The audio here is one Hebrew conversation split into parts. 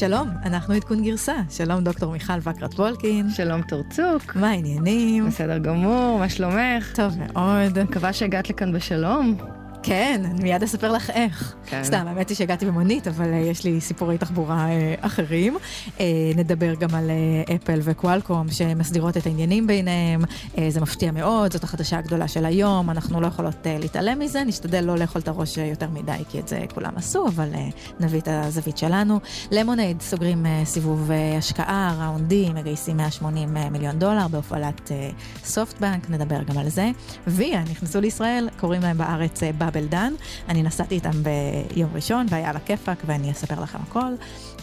שלום, אנחנו עדכון גרסה. שלום דוקטור מיכל וקרת וולקין. שלום תורצוק. מה העניינים? בסדר גמור, מה שלומך? טוב מאוד. מקווה שהגעת לכאן בשלום. כן, אני מיד אספר לך איך. כן. סתם, האמת היא שהגעתי במונית, אבל uh, יש לי סיפורי תחבורה uh, אחרים. Uh, נדבר גם על אפל וקוואלקום שמסדירות את העניינים ביניהם. זה מפתיע מאוד, זאת החדשה הגדולה של היום, אנחנו לא יכולות להתעלם מזה, נשתדל לא לאכול את הראש יותר מדי, כי את זה כולם עשו, אבל נביא את הזווית שלנו. למונייד סוגרים סיבוב השקעה, ראונדי, מגייסים 180 uh, מיליון דולר בהופעלת סופטבנק, נדבר גם על זה. ויה נכנסו לישראל, קוראים להם בארץ uh, באבל דן. אני נסעתי איתם ביום ראשון והיה לה כיפאק ואני אספר לכם הכל.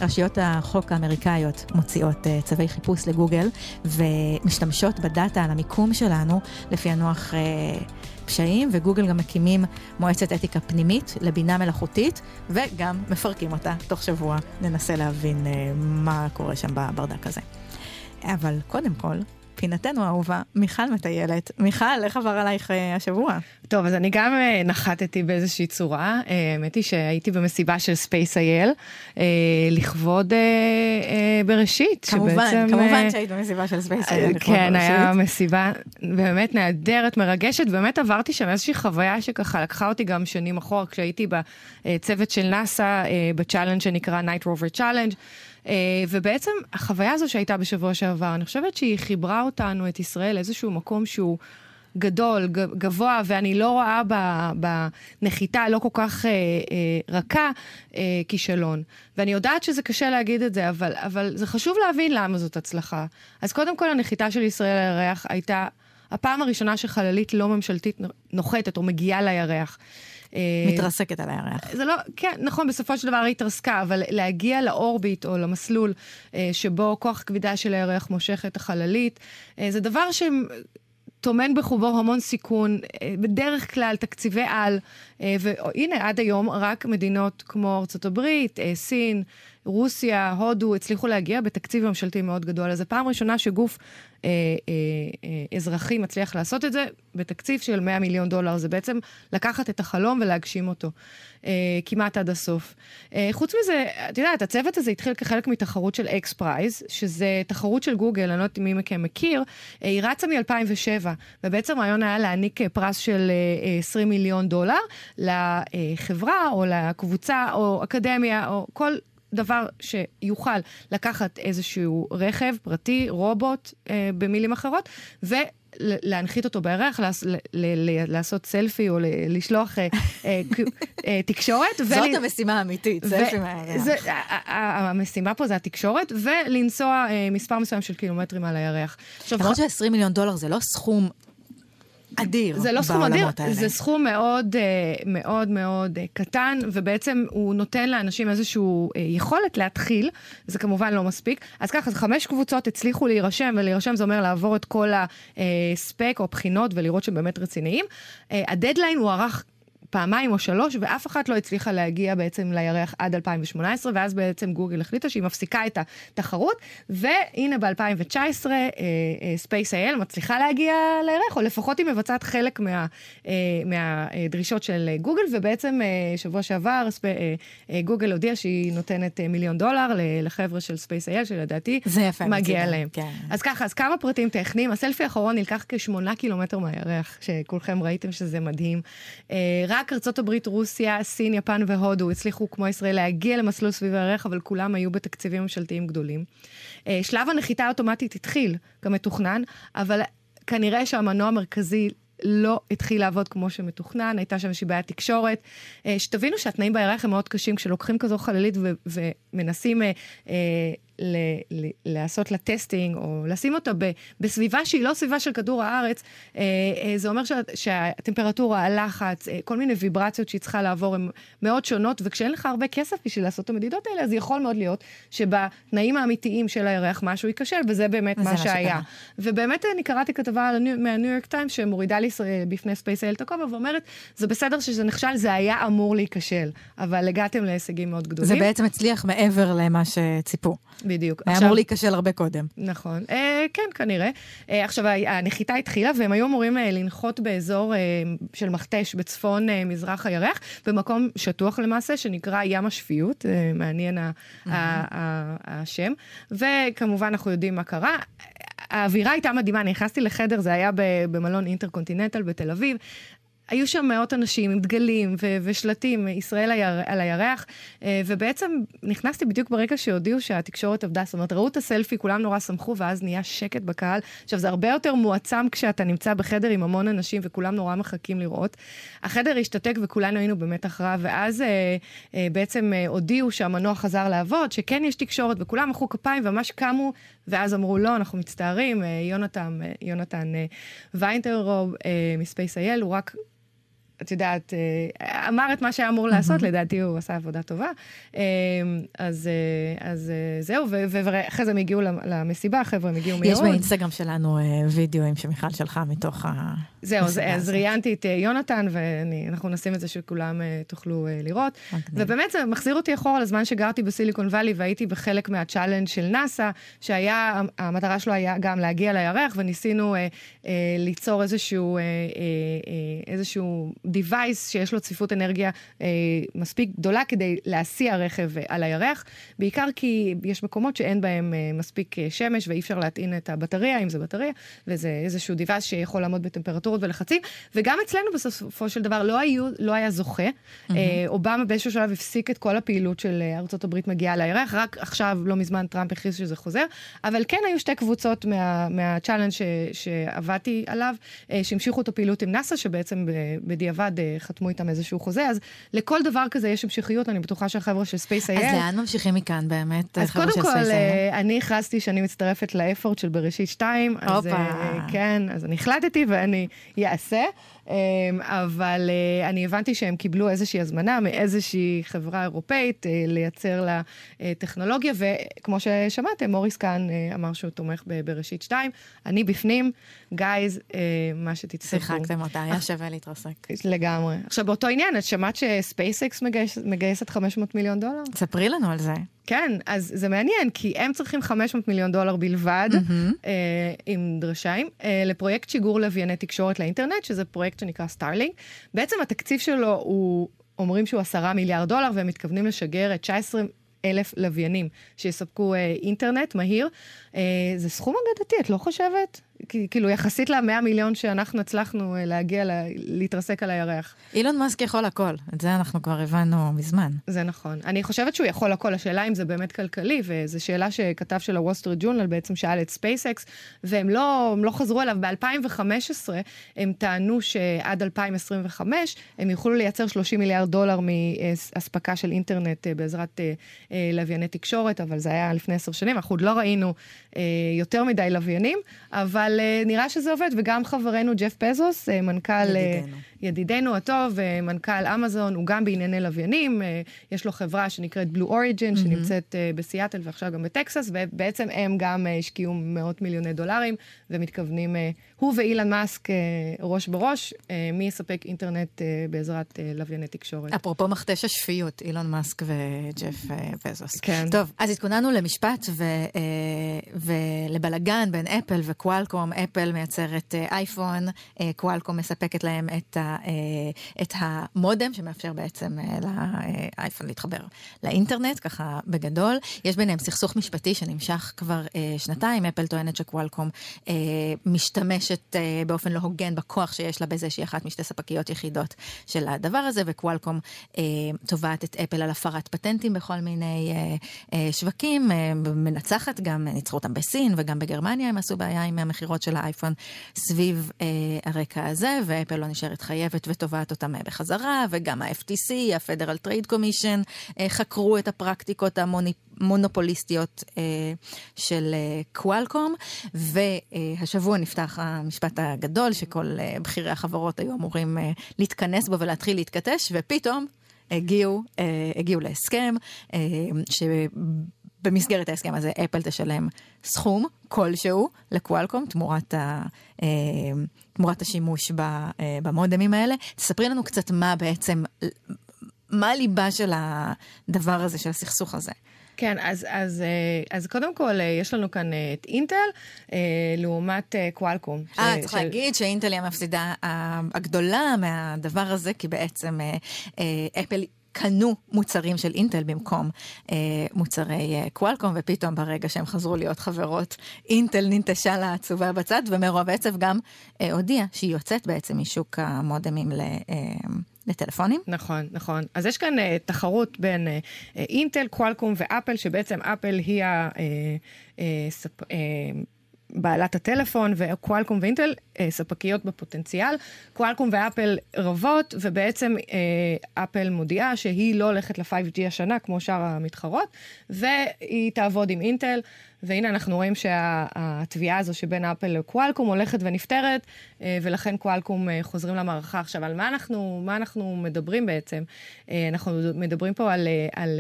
רשויות החוק האמריקאיות מוציאות uh, צווי חיפוש לגוגל ומשתמשות בדאטה על המיקום שלנו לפענוח uh, פשעים, וגוגל גם מקימים מועצת אתיקה פנימית לבינה מלאכותית, וגם מפרקים אותה תוך שבוע. ננסה להבין uh, מה קורה שם בברדק הזה. אבל קודם כל, פינתנו האהובה, מיכל מטיילת. מיכל, איך עבר עלייך אה, השבוע? טוב, אז אני גם אה, נחתתי באיזושהי צורה. אה, האמת היא שהייתי במסיבה של ספייס IL, לכבוד בראשית. כמובן, שבעצם, כמובן שהיית במסיבה של ספייס IL לכבוד כן, בראשית. כן, היה מסיבה באמת נהדרת, מרגשת. באמת עברתי שם איזושהי חוויה שככה לקחה אותי גם שנים אחורה, כשהייתי בצוות של נאסא, בצ'אלנג' שנקרא Night Rover Challenge. אה, ובעצם החוויה הזו שהייתה בשבוע שעבר, אני חושבת שהיא חיברה אותנו, את ישראל, לאיזשהו מקום שהוא... גדול, גבוה, ואני לא רואה בנחיתה הלא כל כך אה, אה, רכה אה, כישלון. ואני יודעת שזה קשה להגיד את זה, אבל, אבל זה חשוב להבין למה זאת הצלחה. אז קודם כל, הנחיתה של ישראל לירח הייתה הפעם הראשונה שחללית לא ממשלתית נוחתת או מגיעה לירח. מתרסקת על הירח. זה לא, כן, נכון, בסופו של דבר היא התרסקה, אבל להגיע לאורביט או למסלול אה, שבו כוח כבידה של הירח מושך את החללית, אה, זה דבר ש... טומן בחובו המון סיכון, בדרך כלל תקציבי על, והנה עד היום רק מדינות כמו ארצות הברית, סין, רוסיה, הודו, הצליחו להגיע בתקציב ממשלתי מאוד גדול. אז זו פעם ראשונה שגוף אה, אה, אה, אזרחי מצליח לעשות את זה בתקציב של 100 מיליון דולר. זה בעצם לקחת את החלום ולהגשים אותו אה, כמעט עד הסוף. אה, חוץ מזה, את יודעת, הצוות הזה התחיל כחלק מתחרות של אקס פרייז, שזה תחרות של גוגל, אני לא יודעת מי מכם מכיר, אה, היא רצה מ-2007, ובעצם הרעיון היה להעניק אה, פרס של אה, 20 אה, מיליון דולר לחברה או לקבוצה או אקדמיה או כל... דבר שיוכל לקחת איזשהו רכב פרטי, רובוט, אה, במילים אחרות, ו... להנחית אותו בירח, לעש, ל, ל, לעשות סלפי או ל, לשלוח אה, אה, אה, תקשורת. זאת ול... המשימה האמיתית, סלפי מהירח. זה, המשימה פה זה התקשורת, ולנסוע אה, מספר מסוים של קילומטרים על הירח. למרות ש-20 מיליון דולר זה לא סכום אדיר זה לא סכום אדיר, האלה. זה סכום מאוד אה, מאוד מאוד אה, קטן, ובעצם הוא נותן לאנשים איזושהי אה, יכולת להתחיל, זה כמובן לא מספיק. אז ככה, חמש קבוצות הצליחו להירשם, ולהירשם זה אומר לעבור את כל הספק או בחינות ולראות שהם באמת רציניים. הדדליין הוא ערך פעמיים או שלוש, ואף אחת לא הצליחה להגיע בעצם לירח עד 2018, ואז בעצם גוגל החליטה שהיא מפסיקה את התחרות, והנה ב-2019 ספייס uh, IL מצליחה להגיע לירח, או לפחות היא מבצעת חלק מה, uh, מהדרישות של גוגל, ובעצם uh, שבוע שעבר ספ... uh, גוגל הודיעה שהיא נותנת uh, מיליון דולר לחבר'ה של IL, שלדעתי מגיע להם. כן. אז ככה, אז כמה פרטים טכניים, הסלפי האחרון נלקח כשמונה קילומטר מהירח, שכולכם ראיתם שזה מדהים. Uh, רק ארצות הברית, רוסיה, סין, יפן והודו הצליחו, כמו ישראל, להגיע למסלול סביב הירח, אבל כולם היו בתקציבים ממשלתיים גדולים. אה, שלב הנחיתה האוטומטית התחיל כמתוכנן, אבל כנראה שהמנוע המרכזי לא התחיל לעבוד כמו שמתוכנן, הייתה שם איזושהי בעיית תקשורת. אה, שתבינו שהתנאים בירח הם מאוד קשים, כשלוקחים כזו חללית ומנסים אה, ל- ל- לעשות לה testing, או לשים אותה ב- בסביבה שהיא לא סביבה של כדור הארץ, אה, אה, זה אומר שה- שהטמפרטורה, הלחץ, אה, כל מיני ויברציות שהיא צריכה לעבור הן מאוד שונות, וכשאין לך הרבה כסף בשביל לעשות את המדידות האלה, אז יכול מאוד להיות שבתנאים האמיתיים של הירח משהו ייכשל, וזה באמת מה שהיה. ובאמת אני קראתי כתבה מהניו יורק טיימס שמורידה בפני ספייס IL את הכובע ואומרת, זה בסדר שזה נכשל, זה היה אמור להיכשל, אבל הגעתם להישגים מאוד גדולים. זה בעצם הצליח מעבר למה שציפו. בדיוק. היה אמור להיכשל הרבה קודם. נכון, אה, כן, כנראה. אה, עכשיו, הנחיתה התחילה, והם היו אמורים אה, לנחות באזור אה, של מכתש בצפון אה, מזרח הירח, במקום שטוח למעשה, שנקרא ים השפיות, אה, מעניין mm-hmm. השם. וכמובן, אנחנו יודעים מה קרה. האווירה הייתה מדהימה, נכנסתי לחדר, זה היה במלון אינטרקונטיננטל בתל אביב. היו שם מאות אנשים עם דגלים ו- ושלטים, ישראל היר- על הירח, אה, ובעצם נכנסתי בדיוק ברגע שהודיעו שהתקשורת עבדה, זאת אומרת, ראו את הסלפי, כולם נורא שמחו, ואז נהיה שקט בקהל. עכשיו, זה הרבה יותר מועצם כשאתה נמצא בחדר עם המון אנשים וכולם נורא מחכים לראות. החדר השתתק וכולנו היינו במתח רב, ואז אה, אה, בעצם אה, הודיעו שהמנוע חזר לעבוד, שכן יש תקשורת, וכולם מחאו כפיים וממש קמו, ואז אמרו, לא, אנחנו מצטערים, אה, יונתן, אה, יונתן אה, ויינטרוב אה, מספייס אייל, הוא רק... את יודעת, אה, אמר את מה שהיה אמור לעשות, לדעתי הוא עשה עבודה טובה. אה, אז, אה, אז זהו, ואחרי זה הם הגיעו למסיבה, החבר'ה הם הגיעו מירון. יש באינסטגרם שלנו וידאוים שמיכל שלחה מתוך ה... זהו, אז ראיינתי את יונתן, ואנחנו נשים את זה שכולם תוכלו לראות. ובאמת זה מחזיר אותי אחורה לזמן שגרתי בסיליקון וואלי, והייתי בחלק מהצ'אלנג' של נאסא, שהיה, המטרה שלו היה גם להגיע לירח, וניסינו ליצור איזשהו, איזשהו device שיש לו צפיפות אנרגיה אה, מספיק גדולה כדי להסיע רכב על הירח, בעיקר כי יש מקומות שאין בהם אה, מספיק אה, שמש ואי אפשר להטעין את הבטריה, אם זה בטריה, וזה איזשהו device שיכול לעמוד בטמפרטורות ולחצים. וגם אצלנו בסופו של דבר לא, היו, לא היה זוכה. Mm-hmm. אה, אובמה באיזשהו שלב הפסיק את כל הפעילות של אה, ארה"ב מגיעה לירח, רק עכשיו, לא מזמן, טראמפ הכריז שזה חוזר, אבל כן היו שתי קבוצות מה, מה challenge שעבדתי עליו, אה, שהמשיכו את הפעילות עם נאסא, שבעצם בדיעבד... בדיעבד אה, חתמו איתם איזשהו חוזה, אז לכל דבר כזה יש המשכיות, אני בטוחה שהחבר'ה של ספייס I... אז לאן ממשיכים מכאן באמת, אז קודם כל, אה, אני הכרזתי שאני מצטרפת ל effort של בראשית 2, אז אה, כן, אז אני החלטתי ואני אעשה. אמ, אבל אה, אני הבנתי שהם קיבלו איזושהי הזמנה מאיזושהי חברה אירופאית אה, לייצר לה אה, טכנולוגיה, וכמו ששמעתם, מוריס כאן אמר שהוא תומך בראשית 2. אני בפנים, guys, מה שתצטרכו. שיחקתם אותה, היה שווה להתרסק. לגמרי. עכשיו, באותו עניין, את שמעת שספייסקס מגייסת 500 מיליון דולר? ספרי לנו על זה. כן, אז זה מעניין, כי הם צריכים 500 מיליון דולר בלבד, mm-hmm. אה, נדרשים, אה, לפרויקט שיגור לווייני תקשורת לאינטרנט, שזה פרויקט שנקרא סטארלינק. בעצם התקציב שלו הוא, אומרים שהוא 10 מיליארד דולר, והם מתכוונים לשגר את 19 אלף לוויינים שיספקו אה, אינטרנט מהיר. אה, זה סכום אגדי, את לא חושבת? כאילו, יחסית למאה מיליון שאנחנו הצלחנו אה, להגיע, לה, להתרסק על הירח. אילון מאסק יכול הכל, את זה אנחנו כבר הבנו מזמן. זה נכון. אני חושבת שהוא יכול הכל, השאלה אם זה באמת כלכלי, וזו שאלה שכתב של הוול סטריט ג'ורנל בעצם שאל את ספייסקס, והם לא, לא חזרו אליו. ב-2015 הם טענו שעד 2025 הם יוכלו לייצר 30 מיליארד דולר מאספקה של אינטרנט אה, בעזרת אה, לווייני תקשורת, אבל זה היה לפני עשר שנים, אנחנו עוד לא ראינו יותר מדי לוויינים, אבל... אבל uh, נראה שזה עובד, וגם חברנו ג'ף פזוס, uh, מנכ"ל... Uh, ידידנו הטוב, מנכ"ל אמזון, הוא גם בענייני לוויינים, יש לו חברה שנקראת בלו אוריג'ין, mm-hmm. שנמצאת בסיאטל ועכשיו גם בטקסס, ובעצם הם גם השקיעו מאות מיליוני דולרים, ומתכוונים, הוא ואילן מאסק ראש בראש, מי יספק אינטרנט בעזרת לווייני תקשורת. אפרופו מכתש השפיות, אילון מאסק וג'ף פזוס. כן. טוב, אז התכוננו למשפט ו, ולבלגן בין אפל וקוואלקום. אפל מייצרת אייפון, קוואלקום מספקת להם את ה... אה, את המודם שמאפשר בעצם אה, לאייפון להתחבר לאינטרנט, ככה בגדול. יש ביניהם סכסוך משפטי שנמשך כבר אה, שנתיים. אפל טוענת שקוואלקום משתמשת באופן לא הוגן בכוח שיש לה בזה שהיא אחת משתי ספקיות יחידות של הדבר הזה, וקוואלקום תובעת את אפל על הפרת פטנטים בכל מיני שווקים, מנצחת גם, ניצחו אותם בסין וגם בגרמניה הם עשו בעיה עם המכירות של האייפון סביב הרקע הזה, ואפל לא נשארת חיים. חייבת ותובעת אותם בחזרה, וגם ה-FTC, ה-Federal Trade Commission, אה, חקרו את הפרקטיקות המונופוליסטיות אה, של קוואלקום, אה, והשבוע נפתח המשפט הגדול שכל בכירי החברות היו אמורים להתכנס בו ולהתחיל להתכתש, ופתאום הגיעו, הגיעו להסכם, ש... במסגרת ההסכם הזה אפל תשלם סכום כלשהו לקוואלקום תמורת, ה, אה, תמורת השימוש אה, במודמים האלה. תספרי לנו קצת מה בעצם, מה הליבה של הדבר הזה, של הסכסוך הזה. כן, אז, אז, אז קודם כל, יש לנו כאן את אינטל, לעומת קוואלקום. אה, צריך של... להגיד שאינטל היא המפסידה הגדולה מהדבר הזה, כי בעצם אפל קנו מוצרים של אינטל במקום אה, מוצרי אה, קוואלקום, ופתאום ברגע שהם חזרו להיות חברות, אינטל ננטשה לה עצובה בצד, ומרוב עצב גם אה, הודיעה שהיא יוצאת בעצם משוק המודמים ל... אה, לטלפונים. נכון, נכון. אז יש כאן uh, תחרות בין uh, אינטל, קוואלקום ואפל, שבעצם אפל היא ה... Uh, uh, ספ, uh, בעלת הטלפון, וקואלקום ואינטל אה, ספקיות בפוטנציאל. קואלקום ואפל רבות, ובעצם אה, אפל מודיעה שהיא לא הולכת ל-5G השנה, כמו שאר המתחרות, והיא תעבוד עם אינטל. והנה אנחנו רואים שהתביעה הזו שבין אפל לקואלקום הולכת ונפתרת, אה, ולכן קואלקום אה, חוזרים למערכה. עכשיו, על מה אנחנו, מה אנחנו מדברים בעצם? אה, אנחנו מדברים פה על... על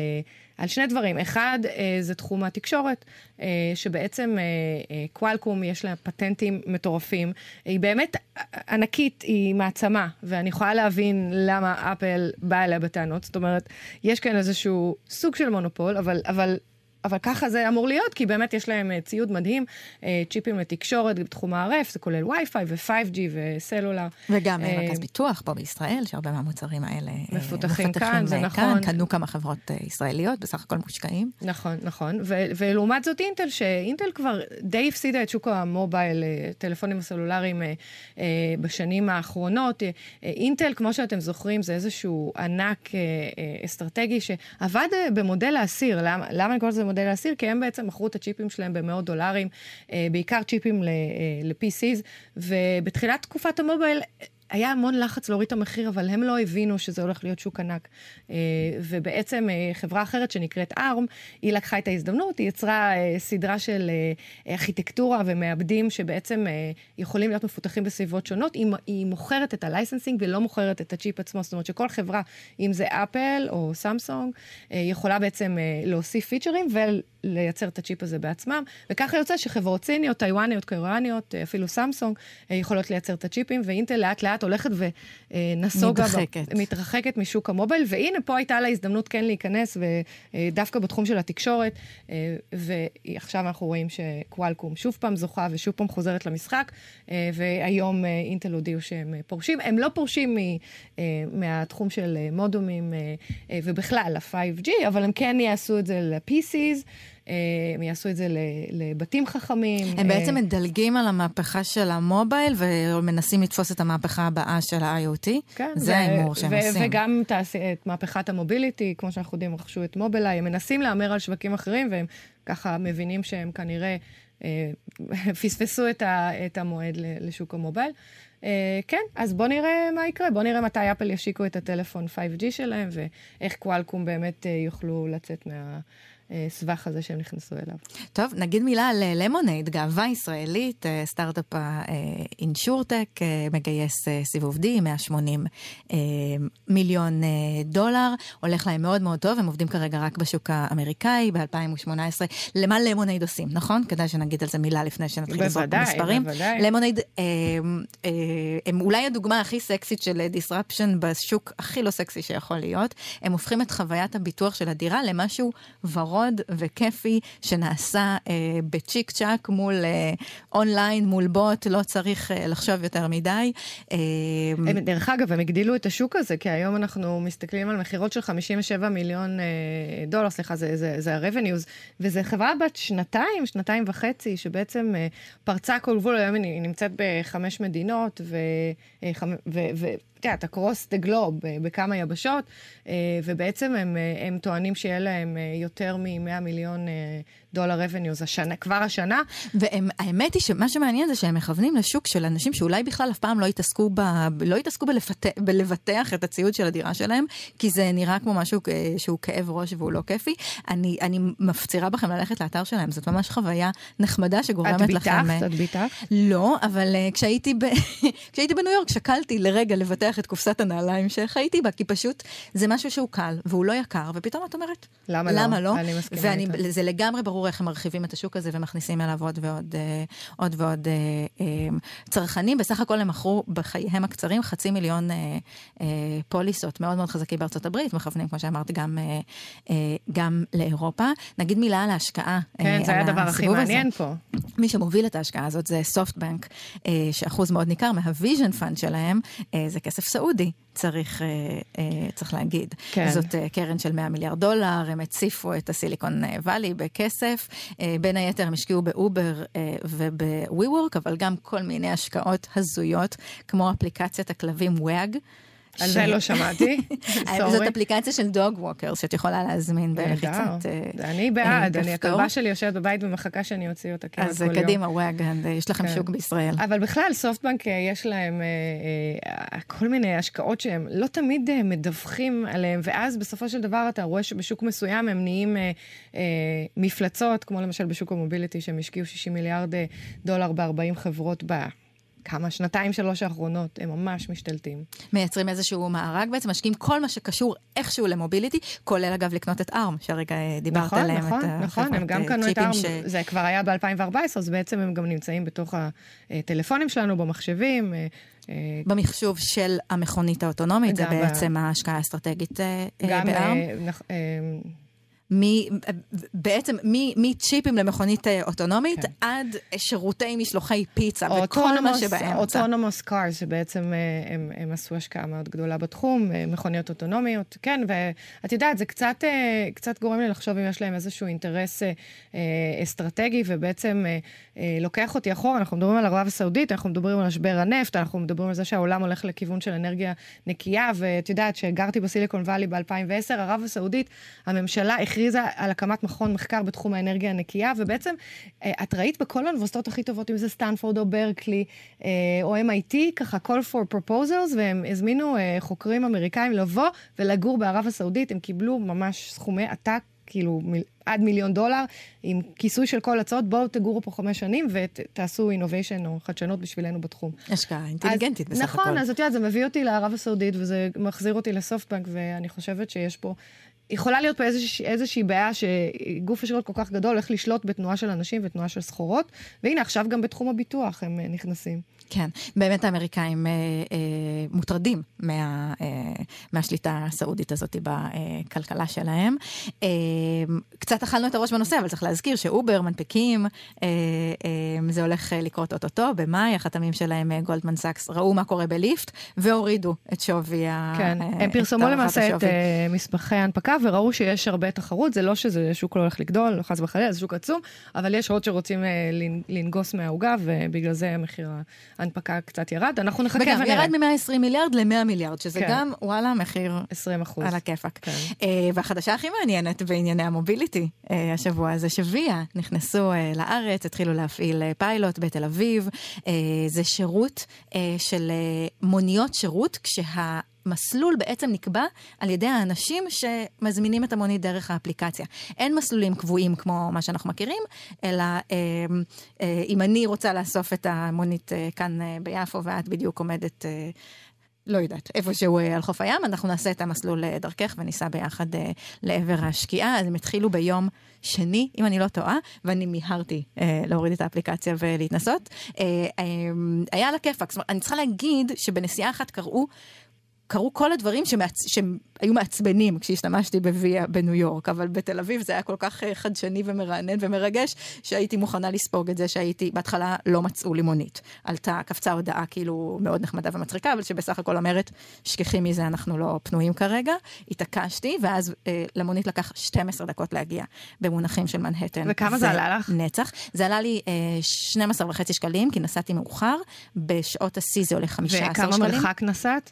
על שני דברים. אחד, זה תחום התקשורת, שבעצם קואלקום יש לה פטנטים מטורפים. היא באמת ענקית, היא מעצמה, ואני יכולה להבין למה אפל באה אליה בטענות. זאת אומרת, יש כאן איזשהו סוג של מונופול, אבל, אבל אבל ככה זה אמור להיות, כי באמת יש להם אה, ציוד מדהים, אה, צ'יפים לתקשורת בתחום ה-RF, זה כולל וי-פיי ו-5G וסלולר. וגם אה, מרכז פיתוח פה בישראל, שהרבה מהמוצרים האלה מפותחים כאן, זה נכון. קנו כמה חברות ישראליות, בסך הכל מושקעים. נכון, נכון. ולעומת זאת אינטל, שאינטל כבר די הפסידה את שוק המובייל, טלפונים הסלולריים בשנים האחרונות. אינטל, כמו שאתם זוכרים, זה איזשהו ענק אסטרטגי שעבד במודל האסיר. למה, למה אני קוראת לזה מודל האסיר? כי הם בעצם מכרו את הצ'יפים שלהם במאות דולרים, אה, בעיקר צ'יפים ל-PCs, אה, ובתחילת תקופת המובייל היה המון לחץ להוריד את המחיר, אבל הם לא הבינו שזה הולך להיות שוק ענק. אה, ובעצם אה, חברה אחרת שנקראת ARM, היא לקחה את ההזדמנות, היא יצרה אה, סדרה של ארכיטקטורה ומעבדים שבעצם יכולים להיות מפותחים בסביבות שונות. היא, מוכרת את ה licensing ולא מוכרת את הצ'יפ עצמו. זאת אומרת שכל חברה, אם זה אפל או סמסונג, יכולה בעצם להוסיף פיצ'רים ולייצר את הצ'יפ הזה בעצמם. וככה יוצא שחברות סיניות, טיוואניות, קוריאניות, אפילו סמסונג, יכולות לייצר את הצ'יפים, ואינטל לאט לאט הולכת ונסוגה, מתרחקת. ב, מתרחקת משוק המובייל, והנה פה הייתה לה הזדמנות כן להיכנס, ודווקא בתחום של התקשורת, אה, ועכשיו אנחנו רואים שקוואלקום שוב פעם זוכה ושוב פעם חוזרת למשחק, אה, והיום אה, אינטל הודיעו שהם פורשים. הם לא פורשים מהתחום של מודומים ובכלל, ל-5G, אבל הם כן יעשו את זה ל-PCs. אה, הם יעשו את זה לבתים חכמים. הם בעצם אה, מדלגים על המהפכה של המובייל ומנסים לתפוס את המהפכה הבאה של ה-IoT? כן. זה ההימור שהם עושים. וגם את מהפכת המוביליטי, כמו שאנחנו יודעים, רכשו את מובילאיי, הם מנסים להמר על שווקים אחרים, והם ככה מבינים שהם כנראה אה, פספסו את המועד לשוק המובייל. Uh, כן, אז בואו נראה מה יקרה, בואו נראה מתי אפל ישיקו את הטלפון 5G שלהם, ואיך קוואלקום באמת uh, יוכלו לצאת מה... הסבך הזה שהם נכנסו אליו. טוב, נגיד מילה על למונייד, גאווה ישראלית, אה, סטארט-אפ האינשורטק, אה, מגייס אה, סיבוב D, 180 מיליון דולר, הולך להם מאוד מאוד טוב, הם עובדים כרגע רק בשוק האמריקאי ב-2018. למה למונייד עושים, נכון? כדאי שנגיד על זה מילה לפני שנתחיל לזרוק מספרים. בוודאי, למונייד הם אולי הדוגמה הכי סקסית של disruption בשוק הכי לא סקסי שיכול להיות. הם הופכים את חוויית הביטוח של הדירה למשהו ורוד. ורוד וכיפי שנעשה אה, בצ'יק צ'אק מול אה, אונליין, מול בוט, לא צריך אה, לחשוב יותר מדי. אה, הם, דרך אגב, הם הגדילו את השוק הזה, כי היום אנחנו מסתכלים על מכירות של 57 מיליון אה, דולר, סליחה, זה, זה, זה ה-revenues, וזו חברה בת שנתיים, שנתיים וחצי, שבעצם אה, פרצה כל גבול, היום היא נמצאת בחמש מדינות, ו... אה, ו, ו את יודעת, across the globe, אה, בכמה יבשות, אה, ובעצם הם, אה, הם טוענים שיהיה להם יותר מ-100 מיליון דולר revenues השנה, כבר השנה. והאמת היא שמה שמעניין זה שהם מכוונים לשוק של אנשים שאולי בכלל אף פעם לא התעסקו, ב, לא התעסקו בלפתח, בלבטח את הציוד של הדירה שלהם, כי זה נראה כמו משהו שהוא כאב ראש והוא לא כיפי. אני, אני מפצירה בכם ללכת לאתר שלהם, זאת ממש חוויה נחמדה שגורמת את לכם... ביטחת? את ביטחת? לא, אבל כשהייתי, ב... כשהייתי בניו יורק שקלתי לרגע לבטח את קופסת הנעליים שחייתי בה, כי פשוט זה משהו שהוא קל והוא לא יקר, ופתאום את אומרת, למה, למה לא? לא? אני מסכימה איתך. וזה לגמרי ברור ברור איך הם מרחיבים את השוק הזה ומכניסים אליו עוד ועוד, עוד ועוד צרכנים. בסך הכל הם מכרו בחייהם הקצרים חצי מיליון פוליסות מאוד מאוד חזקים בארצות הברית, מכוונים, כמו שאמרתי, גם, גם לאירופה. נגיד מילה על ההשקעה. כן, זה היה הדבר הכי מעניין פה. מי שמוביל את ההשקעה הזאת זה סופטבנק, שאחוז מאוד ניכר מהוויז'ן פאנד שלהם, זה כסף סעודי. צריך, אה, אה, צריך להגיד. כן. זאת אה, קרן של 100 מיליארד דולר, הם הציפו את הסיליקון וואלי בכסף. בין היתר הם השקיעו באובר ובווי וורק, אבל גם כל מיני השקעות הזויות, כמו אפליקציית הכלבים וואג. על זה לא שמעתי, זאת אפליקציה של דוג ווקר שאת יכולה להזמין בלחיצת אה, אני בעד, אני הכלבה שלי יושבת בבית ומחכה שאני אוציא אותה כמעט כל יום. אז קדימה, וואגן, יש לכם כן. שוק בישראל. אבל בכלל, סופטבנק אה, יש להם אה, כל מיני השקעות שהם לא תמיד מדווחים עליהם, ואז בסופו של דבר אתה רואה שבשוק מסוים הם נהיים מפלצות, כמו למשל בשוק המוביליטי, שהם השקיעו 60 מיליארד דולר ב-40 חברות ב... כמה, שנתיים, שלוש האחרונות, הם ממש משתלטים. מייצרים איזשהו מארג בעצם, משקיעים כל מה שקשור איכשהו למוביליטי, כולל אגב לקנות את ארם, שהרגע דיברת נכון, עליהם. נכון, נכון, נכון, הם גם קנו את ארם, ש... זה כבר היה ב-2014, אז בעצם הם גם נמצאים בתוך הטלפונים שלנו, במחשבים. אה, אה, במחשוב של המכונית האוטונומית, זה בעצם. ההשקעה האסטרטגית אה, בארם. גם... מ, בעצם מצ'יפים למכונית אה, אוטונומית כן. עד שירותי משלוחי פיצה וכל מה שבאמצע. אוטונומוס קאר, שבעצם אה, הם, הם עשו השקעה מאוד גדולה בתחום, אה, מכוניות אוטונומיות, כן, ואת יודעת, זה קצת, קצת גורם לי לחשוב אם יש להם איזשהו אינטרס אסטרטגי, ובעצם לוקח אותי אחורה, אנחנו מדברים על ערב הסעודית, אנחנו מדברים על משבר הנפט, אנחנו מדברים על זה שהעולם הולך לכיוון של אנרגיה נקייה, ואת יודעת, כשגרתי בסיליקון וואלי ב-2010, ערב הסעודית, הממשלה הכריזה על הקמת מכון מחקר בתחום האנרגיה הנקייה, ובעצם אה, את ראית בכל האוניברסיטאות הכי טובות, אם זה סטנפורד או ברקלי אה, או MIT, ככה call for proposals, והם הזמינו אה, חוקרים אמריקאים לבוא ולגור בערב הסעודית, הם קיבלו ממש סכומי עתק. כאילו מיל, עד מיליון דולר, עם כיסוי של כל הצעות, בואו תגורו פה חמש שנים ותעשו innovation או חדשנות בשבילנו בתחום. השקעה אינטליגנטית בסך נכון, הכל. נכון, אז את יודעת, זה מביא אותי לערב הסעודית וזה מחזיר אותי לסופטבנק, ואני חושבת שיש פה יכולה להיות פה איזושה, איזושהי בעיה שגוף השקעות כל כך גדול הולך לשלוט בתנועה של אנשים ותנועה של סחורות, והנה עכשיו גם בתחום הביטוח הם אה, נכנסים. כן, באמת האמריקאים אה, אה, מוטרדים מה, אה, מהשליטה הסעודית הזאת בכלכלה שלהם. אה, קצת אכלנו את הראש בנושא, אבל צריך להזכיר שאובר מנפיקים, אה, אה, זה הולך אה, לקרות אוטוטו, במאי, החתמים שלהם, אה, גולדמן סאקס, ראו מה קורה בליפט, והורידו את שווי ה... כן, אה, הם פרסמו למעשה את אה, מסמכי ההנפקה, וראו שיש הרבה תחרות, זה לא שזה שוק לא הולך לגדול, חס וחלילה, זה שוק עצום, אבל יש עוד שרוצים אה, לנגוס מהעוגה, ובגלל זה מחיר ההנפקה קצת ירד. אנחנו נחכה ונראה. וגם ירד מ-120 מיליארד ל-100 מיליארד, שזה כן. גם, וואלה, מחיר... 20 אחוז. על הכיפאק. כן. Uh, והחדשה הכי מעניינת בענייני המוביליטי uh, השבוע זה שוויה נכנסו uh, לארץ, התחילו להפעיל uh, פיילוט בתל אביב. Uh, זה שירות uh, של uh, מוניות שירות, כשה... מסלול בעצם נקבע על ידי האנשים שמזמינים את המונית דרך האפליקציה. אין מסלולים קבועים כמו מה שאנחנו מכירים, אלא אה, אה, אם אני רוצה לאסוף את המונית אה, כאן אה, ביפו ואת בדיוק עומדת... אה, לא יודעת, איפשהו אה, על חוף הים, אנחנו נעשה את המסלול אה, דרכך וניסע ביחד אה, לעבר השקיעה. אז הם התחילו ביום שני, אם אני לא טועה, ואני מיהרתי אה, להוריד את האפליקציה ולהתנסות. אה, אה, היה על הכיפאק. זאת אומרת, אני צריכה להגיד שבנסיעה אחת קראו קרו כל הדברים שמעצ... שהיו מעצבנים כשהשתמשתי בוויה בניו יורק, אבל בתל אביב זה היה כל כך אה, חדשני ומרענן ומרגש, שהייתי מוכנה לספוג את זה שהייתי, בהתחלה לא מצאו לי מונית. עלתה, קפצה הודעה כאילו מאוד נחמדה ומצחיקה, אבל שבסך הכל אומרת, שכחי מזה, אנחנו לא פנויים כרגע. התעקשתי, ואז אה, למונית לקח 12 דקות להגיע, במונחים של מנהטן. וכמה זה עלה לך? נצח. זה עלה לי אה, 12 וחצי שקלים, כי נסעתי מאוחר, בשעות השיא זה עולה 15 שקלים. וכמה מרחק נסעת?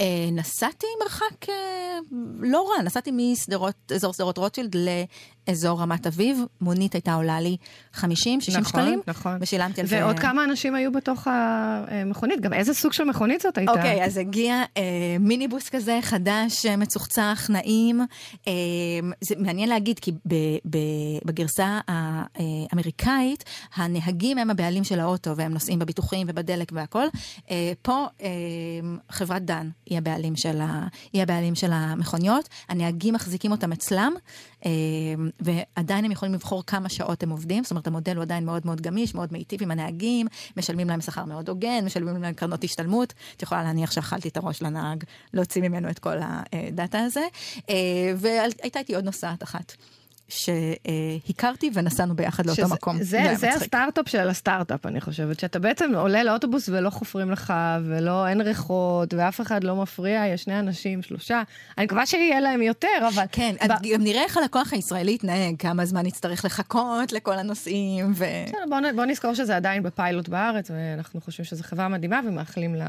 אה, נסעתי מרחק אה, לא רע, נסעתי משדרות, אזור שדרות רוטשילד אזור רמת אביב, מונית הייתה עולה לי 50-60 נכון, שקלים, נכון. ושילמתי על זה. ועוד כמה אנשים היו בתוך המכונית, גם איזה סוג של מכונית זאת הייתה? אוקיי, אז הגיע אה, מיניבוס כזה חדש, אה, מצוחצח, נעים. אה, זה מעניין להגיד, כי ב, ב, בגרסה האמריקאית, הנהגים הם הבעלים של האוטו, והם נוסעים בביטוחים ובדלק והכל. אה, פה אה, חברת דן היא הבעלים של, ה, היא הבעלים של המכוניות, הנהגים מחזיקים אותם אצלם, אה, ועדיין הם יכולים לבחור כמה שעות הם עובדים, זאת אומרת המודל הוא עדיין מאוד מאוד גמיש, מאוד מיטיב עם הנהגים, משלמים להם שכר מאוד הוגן, משלמים להם קרנות השתלמות, את יכולה להניח שאכלתי את הראש לנהג, להוציא ממנו את כל הדאטה הזה, אה, והייתה איתי עוד נוסעת אחת. שהכרתי ונסענו ביחד לאותו שזה, מקום. זה, זה, זה הסטארט-אפ של הסטארט-אפ, אני חושבת, שאתה בעצם עולה לאוטובוס ולא חופרים לך, ולא, אין ריחות, ואף אחד לא מפריע, יש שני אנשים, שלושה. אני מקווה שיהיה להם יותר, אבל... כן, ב... גם נראה איך הלקוח הישראלי יתנהג, כמה זמן יצטרך לחכות לכל הנושאים, ו... בסדר, בוא, בוא נזכור שזה עדיין בפיילוט בארץ, ואנחנו חושבים שזו חברה מדהימה, ומאחלים לה...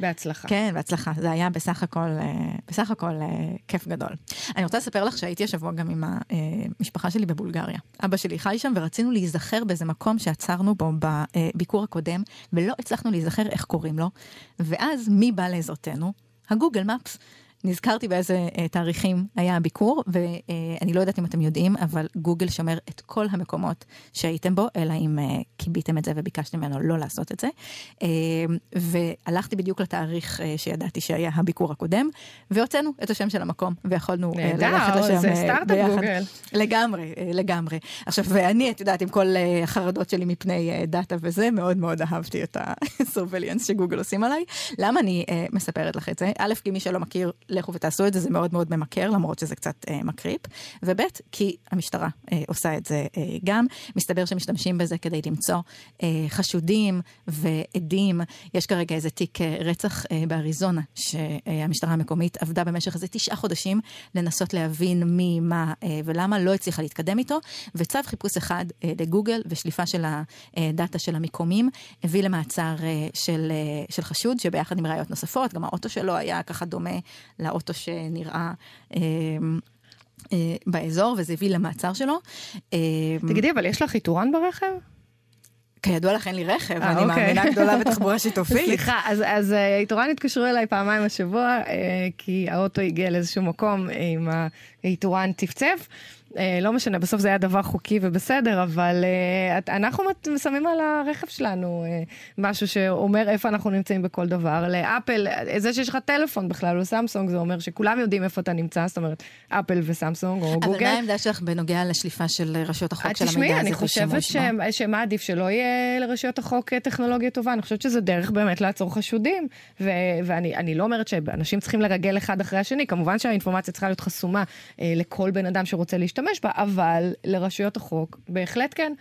בהצלחה. כן, בהצלחה. זה היה בסך הכל, אה, בסך הכל אה, כיף גדול. אני רוצה לספר לך שהייתי השבוע גם עם המשפחה שלי בבולגריה. אבא שלי חי שם ורצינו להיזכר באיזה מקום שעצרנו בו בביקור הקודם, ולא הצלחנו להיזכר איך קוראים לו. ואז מי בא לעזרתנו? הגוגל מפס. נזכרתי באיזה uh, תאריכים היה הביקור, ואני לא יודעת אם אתם יודעים, אבל גוגל שומר את כל המקומות שהייתם בו, אלא אם uh, קיביתם את זה וביקשתם ממנו לא לעשות את זה. Uh, והלכתי בדיוק לתאריך uh, שידעתי שהיה הביקור הקודם, והוצאנו את השם של המקום, ויכולנו uh, ללכת לשם זה סטארט-אפ גוגל. לגמרי, uh, לגמרי. עכשיו, ואני, את יודעת, עם כל uh, החרדות שלי מפני uh, דאטה וזה, מאוד מאוד אהבתי את הסורבליאנס שגוגל עושים עליי. למה אני uh, מספרת לך את זה? א', כי מי שלא מכיר, לכו ותעשו את זה, זה מאוד מאוד ממכר, למרות שזה קצת אה, מקריפ. וב', כי המשטרה אה, עושה את זה אה, גם. מסתבר שמשתמשים בזה כדי למצוא אה, חשודים ועדים. יש כרגע איזה תיק אה, רצח אה, באריזונה, שהמשטרה המקומית עבדה במשך איזה תשעה חודשים לנסות להבין מי, מה אה, ולמה, לא הצליחה להתקדם איתו, וצו חיפוש אחד אה, לגוגל ושליפה של הדאטה של המיקומים הביא למעצר אה, של, אה, של חשוד, שביחד עם ראיות נוספות, גם האוטו שלו היה ככה דומה לאוטו שנראה... אה, אה, באזור, וזה הביא למעצר שלו. אה, תגידי, אבל יש לך איתורן ברכב? כידוע לך אין לי רכב, 아, אני אוקיי. מאמינה גדולה בתחבורה שיתופית. סליחה, אז, אז איתורן התקשרו אליי פעמיים השבוע, כי האוטו הגיע לאיזשהו מקום עם האיתורן צפצף. אה, לא משנה, בסוף זה היה דבר חוקי ובסדר, אבל אה, אנחנו שמים על הרכב שלנו אה, משהו שאומר איפה אנחנו נמצאים בכל דבר. לאפל, זה שיש לך טלפון בכלל, או סמסונג, זה אומר שכולם יודעים איפה אתה נמצא, זאת אומרת, אפל וסמסונג או גוגל. אבל מה העמדה שלך בנוגע לשליפה של רשויות החוק של המידע הזה? תשמעי, אני חושבת שמה עדיף שלא יהיה לרשויות החוק טכנולוגיה טובה, אני חושבת שזה דרך באמת לעצור חשודים, ואני לא אומרת שאנשים צריכים לרגל אחד אחרי השני, כמובן שהאינפורמציה צריכה להיות חסומה לכל בן אדם שרוצה להשתמש. להשתמש בה, אבל לרשויות החוק בהחלט כן.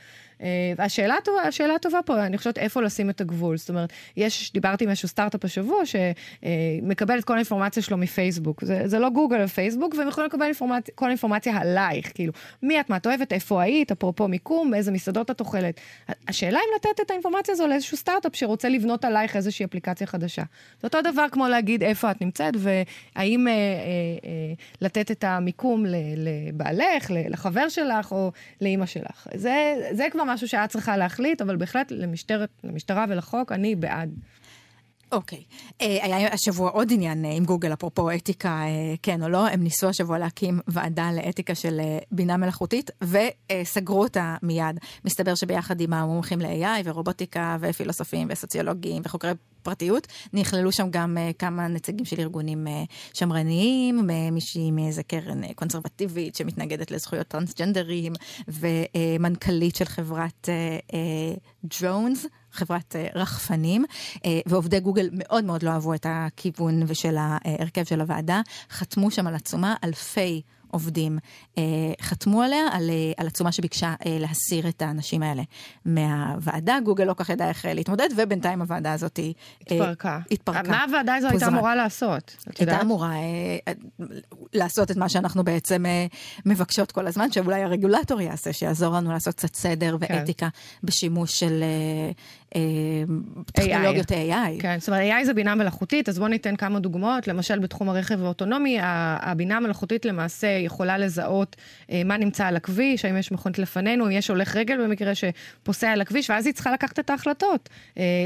אה, והשאלה הטובה, השאלה הטובה פה, אני חושבת איפה לשים את הגבול. זאת אומרת, יש, דיברתי עם איזשהו סטארט-אפ השבוע שמקבל את כל האינפורמציה שלו מפייסבוק. זה, זה לא גוגל ופייסבוק, והם יכולים לקבל אינפורמציה, כל האינפורמציה עלייך. כאילו, מי את, מה את אוהבת, איפה היית, אפרופו מיקום, באיזה מסעדות את אוכלת. השאלה אם לתת את האינפורמציה הזו לאיזשהו סטארט-אפ שרוצה לבנות עלייך איזושהי אפליקציה חדשה. זה אותו דבר כמו להגיד איפה את נמצאת, והאם אה, אה, אה, לתת את המיקום לבעלך, לחבר שלך או לאימא שלך. זה, זה כבר משהו שאת צריכה להחליט, אבל בהחלט למשטרת, למשטרה ולחוק, אני בעד. אוקיי. Okay. אה, היה השבוע עוד עניין uh, עם גוגל, אפרופו אתיקה, uh, כן או לא, הם ניסו השבוע להקים ועדה לאתיקה של uh, בינה מלאכותית, וסגרו אותה מיד. מסתבר שביחד עם המומחים ל-AI ורובוטיקה ופילוסופים וסוציולוגים וחוקרי פרטיות, נכללו שם גם uh, כמה נציגים של ארגונים uh, שמרניים, מישהי מאיזה קרן uh, קונסרבטיבית שמתנגדת לזכויות טרנסג'נדרים, ומנכ"לית של חברת דרונס. Uh, חברת אה, רחפנים, אה, ועובדי גוגל מאוד מאוד לא אהבו את הכיוון ושל ההרכב של הוועדה, חתמו שם על עצומה אלפי עובדים אה, חתמו עליה, על, אה, על עצומה שביקשה אה, להסיר את האנשים האלה מהוועדה. גוגל לא כך ידע איך להתמודד, ובינתיים הוועדה הזאת התפרקה. התפרקה. מה הוועדה הזו הייתה אמורה לעשות? הייתה אמורה לעשות את מה שאנחנו בעצם מבקשות כל הזמן, שאולי הרגולטור יעשה, שיעזור לנו לעשות קצת סדר כן. ואתיקה בשימוש של טכנולוגיות AI. כן, זאת אומרת, AI זה בינה מלאכותית, אז בואו ניתן כמה דוגמאות. למשל, בתחום הרכב האוטונומי, הבינה המלאכותית למעשה יכולה לזהות מה נמצא על הכביש, האם יש מכונית לפנינו, אם יש הולך רגל במקרה שפוסע על הכביש, ואז היא צריכה לקחת את ההחלטות.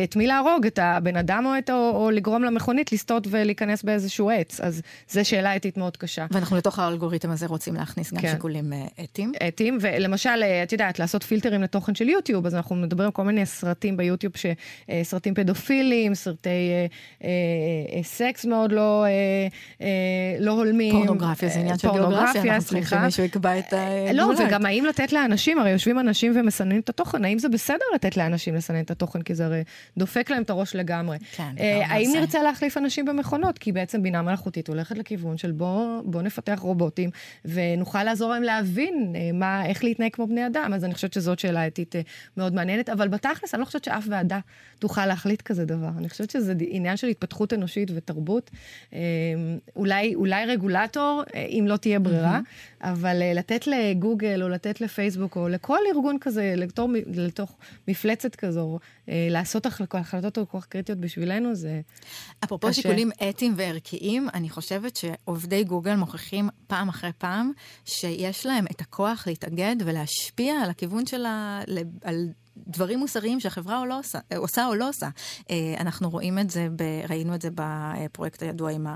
את מי להרוג, את הבן אדם או, את, או, או לגרום למכונית לסטות ולהיכנס באיזשהו עץ. אז זו שאלה אתית מאוד קשה. ואנחנו לתוך האלגוריתם הזה רוצים להכניס גם כן. שיקולים אתיים. אתיים, ולמשל, את יודעת, לעשות פילטרים לתוכן של יוטיוב, אז אנחנו מדברים על כל מיני סרטים ביוטיוב, ש, סרטים פדופילים, סרטי אה, אה, סקס מאוד לא, אה, אה, לא הולמים. פורנוגרפיה זה עניין של גיאוגרפיה, אנחנו צריכים שמישהו יקבע את ה... לא, וגם האם לתת לאנשים, הרי יושבים אנשים ומסננים את התוכן, האם זה בסדר לתת לאנשים לסנן את התוכן, כי זה הרי דופק להם את הראש לגמרי. כן, אה, האם נרצה להחליף אנשים במכונות? כי בעצם בינה מלאכותית הולכת לכיוון של בוא, בוא נפתח רובוטים, ונוכל לעזור להם להבין אה, מה, איך להתנהג כמו בני אדם. אז אני חושבת שזאת שאלה אתית אה, מאוד מעניינת, אבל בתכלס, אני לא חושבת שאף ועדה תוכל להחליט כזה דבר. אני חושבת שזה עניין של התפתחות אנושית ותרבות. אולי, אולי רגולטור, אם לא תהיה ברירה, mm-hmm. אבל לתת לגוגל או לתת לפייסבוק או לכל ארגון כזה, לתוך, לתוך מפלצת כזו, לעשות החלטות כל כך קריטיות בשבילנו, זה אפרופו קשה. שיקולים אתיים וערכיים, אני חושבת שעובדי גוגל מוכיחים פעם אחרי פעם שיש להם את הכוח להתאגד ולהשפיע על הכיוון של ה... על דברים מוסריים שהחברה או לא עושה, עושה או לא עושה. אה, אנחנו רואים את זה, ב, ראינו את זה בפרויקט הידוע עם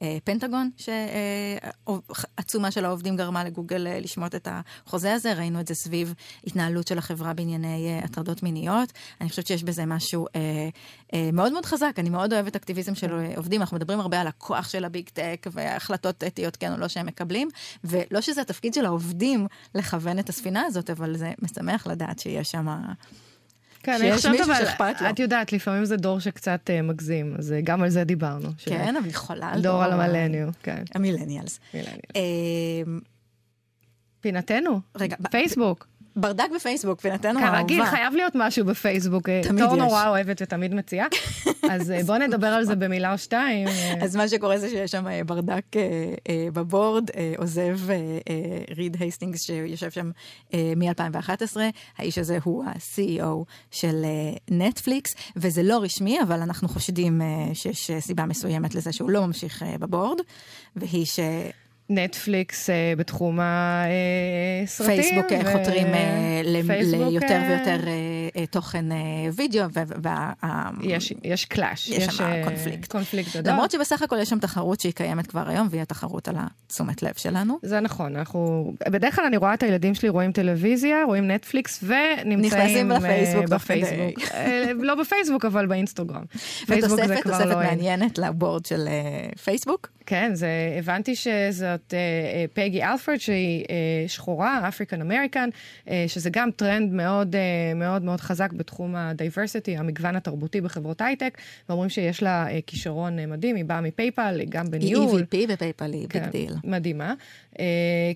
הפנטגון, שעצומה של העובדים גרמה לגוגל אה, לשמוט את החוזה הזה, ראינו את זה סביב התנהלות של החברה בענייני אה, הטרדות מיניות. אני חושבת שיש בזה משהו מאוד מאוד חזק, אני מאוד אוהבת אקטיביזם של עובדים, אנחנו מדברים הרבה על הכוח של הביג טק והחלטות אתיות כן או לא שהם מקבלים, ולא שזה התפקיד של העובדים לכוון את הספינה הזאת, אבל זה משמח לדעת שיש שם... כן, אני חושבת אבל, את יודעת, לפעמים זה דור שקצת uh, מגזים, אז uh, גם על זה דיברנו. כן, אבל היא חולה על דור. על המילניו, כן. המילניאלס. אמ, פינתנו. רגע. פייסבוק. ברדק בפייסבוק, פינתנו האהובה. כרגיל, חייב להיות משהו בפייסבוק. אה, תמיד יש. תור נורא אוהבת ותמיד מציעה. אז בואו נדבר על זה במילה או שתיים. אז מה שקורה זה שיש שם ברדק בבורד, עוזב ריד הייסטינגס שיושב שם מ-2011. האיש הזה הוא ה-CEO של נטפליקס, וזה לא רשמי, אבל אנחנו חושדים שיש סיבה מסוימת לזה שהוא לא ממשיך בבורד, והיא ש... נטפליקס אה, בתחום הסרטים. פייסבוק ו... חותרים אה, ליותר אה, ויותר אה, תוכן אה, וידאו. וה... יש, יש קלאש. יש, יש שם אה, קונפליקט. קונפליקט גדול. למרות שבסך הכל יש שם תחרות שהיא קיימת כבר היום, והיא התחרות על התשומת לב שלנו. זה נכון, אנחנו... בדרך כלל אני רואה את הילדים שלי רואים טלוויזיה, רואים נטפליקס, ונמצאים... נכנסים לפייסבוק. בפייסבוק. לא בפייסבוק, אבל באינסטגרם. פייסבוק זה כבר לא... ותוספת מעניינת ל board של פייסבוק. כן, זה, הבנתי שזאת אה, פגי אלפורד, שהיא אה, שחורה, African American, אה, שזה גם טרנד מאוד אה, מאוד מאוד חזק בתחום ה diversity, המגוון התרבותי בחברות הייטק, ואומרים שיש לה אה, כישרון אה, מדהים, היא באה מפייפל, גם בניהול. היא EVP בפייפל, היא big deal. מדהימה. אה,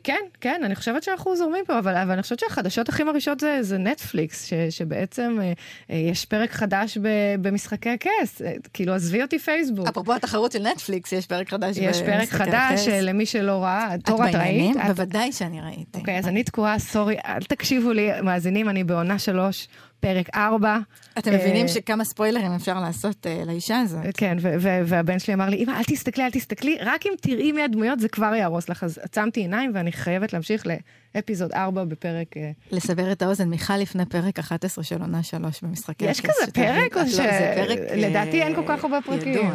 כן, כן, אני חושבת שאנחנו זורמים פה, אבל, אבל אני חושבת שהחדשות הכי מרעישות זה, זה נטפליקס, ש, שבעצם אה, אה, יש פרק חדש ב, במשחקי הכס. אה, כאילו, עזבי אותי פייסבוק. אפרופו התחרות של נטפליקס, יש פרק חדש יש פרק חדש, למי שלא ראה. תור, את ראית? בוודאי שאני ראיתי. אוקיי, אז אני תקועה, סורי, אל תקשיבו לי, מאזינים, אני בעונה שלוש. פרק 4. אתם מבינים אה, שכמה ספוילרים אפשר לעשות אה, לאישה הזאת. כן, והבן שלי אמר לי, אמא, אל תסתכלי, אל תסתכלי, רק אם תראי מי הדמויות זה כבר יהרוס לך. אז עצמתי עיניים ואני חייבת להמשיך לאפיזוד 4 בפרק... אה, לסבר את האוזן, מיכל לפני פרק 11 של עונה 3 במשחקי יש כזה פרק? או לא, ש... לדעתי אין כל כך הרבה פרקים.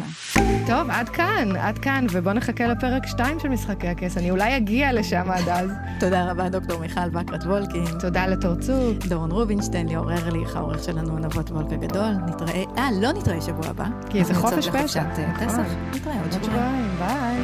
טוב, עד כאן, עד כאן, ובואו נחכה לפרק 2 של משחקי הכס. אני אולי אגיע לשם עד אז. תודה רבה, דוקטור מיכל בקרת וולקין. תודה לתורצוק. דורון רובינשטיין, ליאור ארלי. ארליך, העורך שלנו נבות וולק הגדול. נתראה, אה, לא נתראה שבוע הבא. כי זה חופש פשע. אה, פסח. נתראה עוד שבועיים. ביי.